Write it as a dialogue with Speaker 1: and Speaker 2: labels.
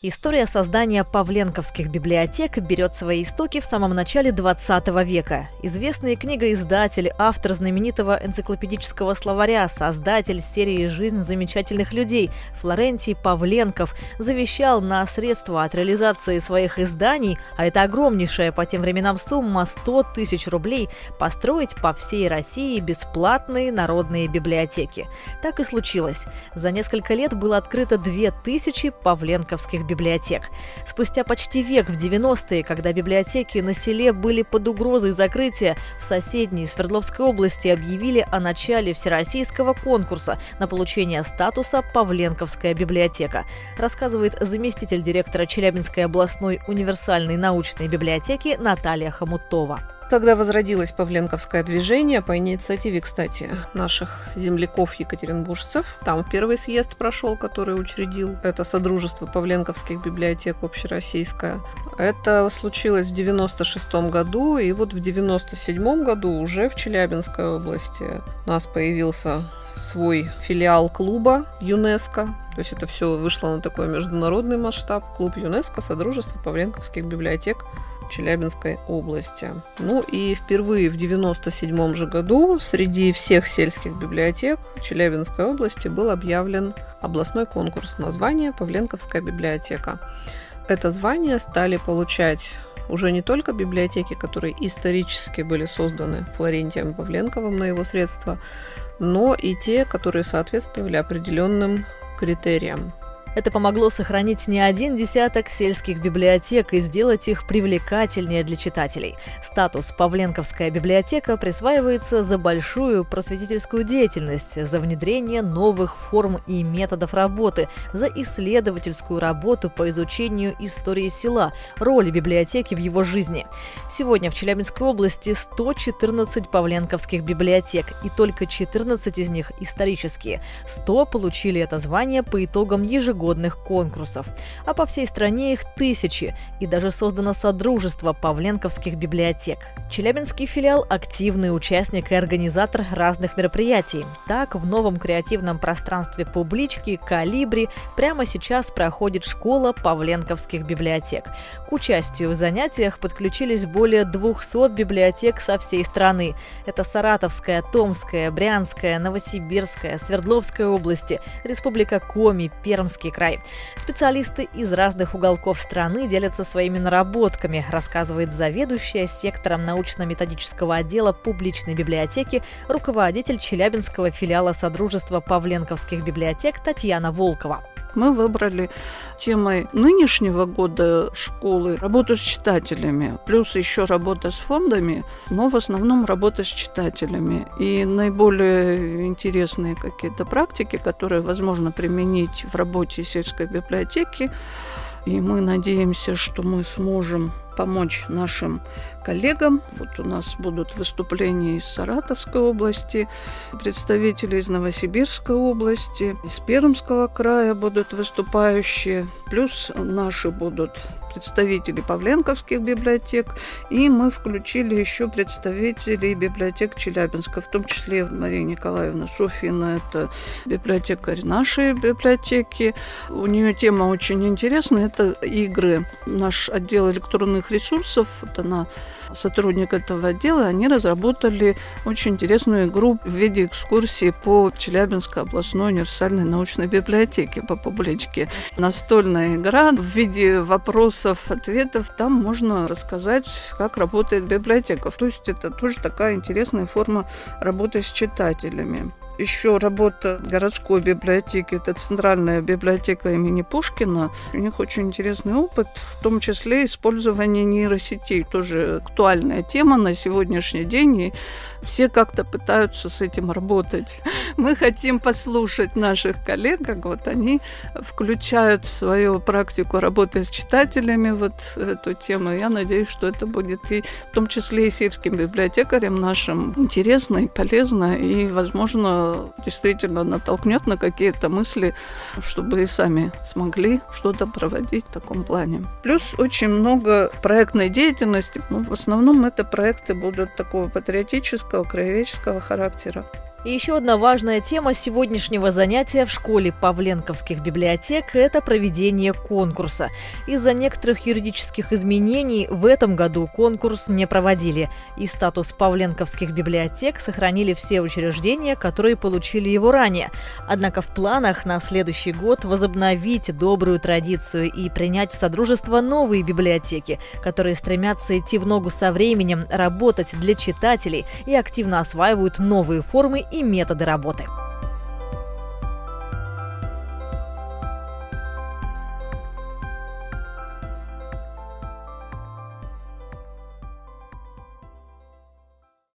Speaker 1: История создания павленковских библиотек берет свои истоки в самом начале 20 века. Известный книгоиздатель, автор знаменитого энциклопедического словаря, создатель серии «Жизнь замечательных людей» Флорентий Павленков завещал на средства от реализации своих изданий, а это огромнейшая по тем временам сумма 100 тысяч рублей, построить по всей России бесплатные народные библиотеки. Так и случилось. За несколько лет было открыто 2000 павленковских библиотек. Спустя почти век, в 90-е, когда библиотеки на селе были под угрозой закрытия, в соседней Свердловской области объявили о начале всероссийского конкурса на получение статуса «Павленковская библиотека», рассказывает заместитель директора Челябинской областной универсальной научной библиотеки Наталья Хомутова.
Speaker 2: Когда возродилось Павленковское движение, по инициативе, кстати, наших земляков-екатеринбуржцев, там первый съезд прошел, который учредил это Содружество Павленковских библиотек общероссийское. Это случилось в 96 году, и вот в 97 году уже в Челябинской области у нас появился свой филиал клуба ЮНЕСКО. То есть это все вышло на такой международный масштаб. Клуб ЮНЕСКО, Содружество Павленковских библиотек Челябинской области. Ну и впервые в 1997 же году среди всех сельских библиотек Челябинской области был объявлен областной конкурс названия «Павленковская библиотека». Это звание стали получать уже не только библиотеки, которые исторически были созданы Флорентием Павленковым на его средства, но и те, которые соответствовали определенным критериям.
Speaker 1: Это помогло сохранить не один десяток сельских библиотек и сделать их привлекательнее для читателей. Статус «Павленковская библиотека» присваивается за большую просветительскую деятельность, за внедрение новых форм и методов работы, за исследовательскую работу по изучению истории села, роли библиотеки в его жизни. Сегодня в Челябинской области 114 павленковских библиотек, и только 14 из них исторические. 100 получили это звание по итогам ежегодного ежегодных конкурсов. А по всей стране их тысячи, и даже создано Содружество Павленковских библиотек. Челябинский филиал – активный участник и организатор разных мероприятий. Так, в новом креативном пространстве публички «Калибри» прямо сейчас проходит школа Павленковских библиотек. К участию в занятиях подключились более 200 библиотек со всей страны. Это Саратовская, Томская, Брянская, Новосибирская, Свердловская области, Республика Коми, Пермский, Алтайский край. Специалисты из разных уголков страны делятся своими наработками, рассказывает заведующая сектором научно-методического отдела публичной библиотеки, руководитель Челябинского филиала Содружества Павленковских библиотек Татьяна Волкова
Speaker 3: мы выбрали темой нынешнего года школы работу с читателями, плюс еще работа с фондами, но в основном работа с читателями. И наиболее интересные какие-то практики, которые возможно применить в работе сельской библиотеки, и мы надеемся, что мы сможем помочь нашим коллегам. Вот у нас будут выступления из Саратовской области, представители из Новосибирской области, из Пермского края будут выступающие, плюс наши будут представители Павленковских библиотек, и мы включили еще представителей библиотек Челябинска, в том числе Мария Николаевна Софьина, это библиотекарь нашей библиотеки. У нее тема очень интересная, это игры. Наш отдел электронных ресурсов, вот она сотрудник этого отдела, они разработали очень интересную игру в виде экскурсии по Челябинской областной универсальной научной библиотеке по публичке. Настольная игра в виде вопросов, ответов. Там можно рассказать, как работает библиотека. То есть это тоже такая интересная форма работы с читателями еще работа городской библиотеки, это центральная библиотека имени Пушкина. У них очень интересный опыт, в том числе использование нейросетей. Тоже актуальная тема на сегодняшний день, и все как-то пытаются с этим работать. Мы хотим послушать наших коллег, как вот они включают в свою практику работы с читателями вот эту тему. Я надеюсь, что это будет и в том числе и сельским библиотекарям нашим интересно и полезно, и, возможно, действительно натолкнет на какие-то мысли, чтобы и сами смогли что-то проводить в таком плане. Плюс очень много проектной деятельности. Ну, в основном это проекты будут такого патриотического, краеведческого характера.
Speaker 1: И еще одна важная тема сегодняшнего занятия в школе Павленковских библиотек – это проведение конкурса. Из-за некоторых юридических изменений в этом году конкурс не проводили, и статус Павленковских библиотек сохранили все учреждения, которые получили его ранее. Однако в планах на следующий год возобновить добрую традицию и принять в Содружество новые библиотеки, которые стремятся идти в ногу со временем, работать для читателей и активно осваивают новые формы и методы работы.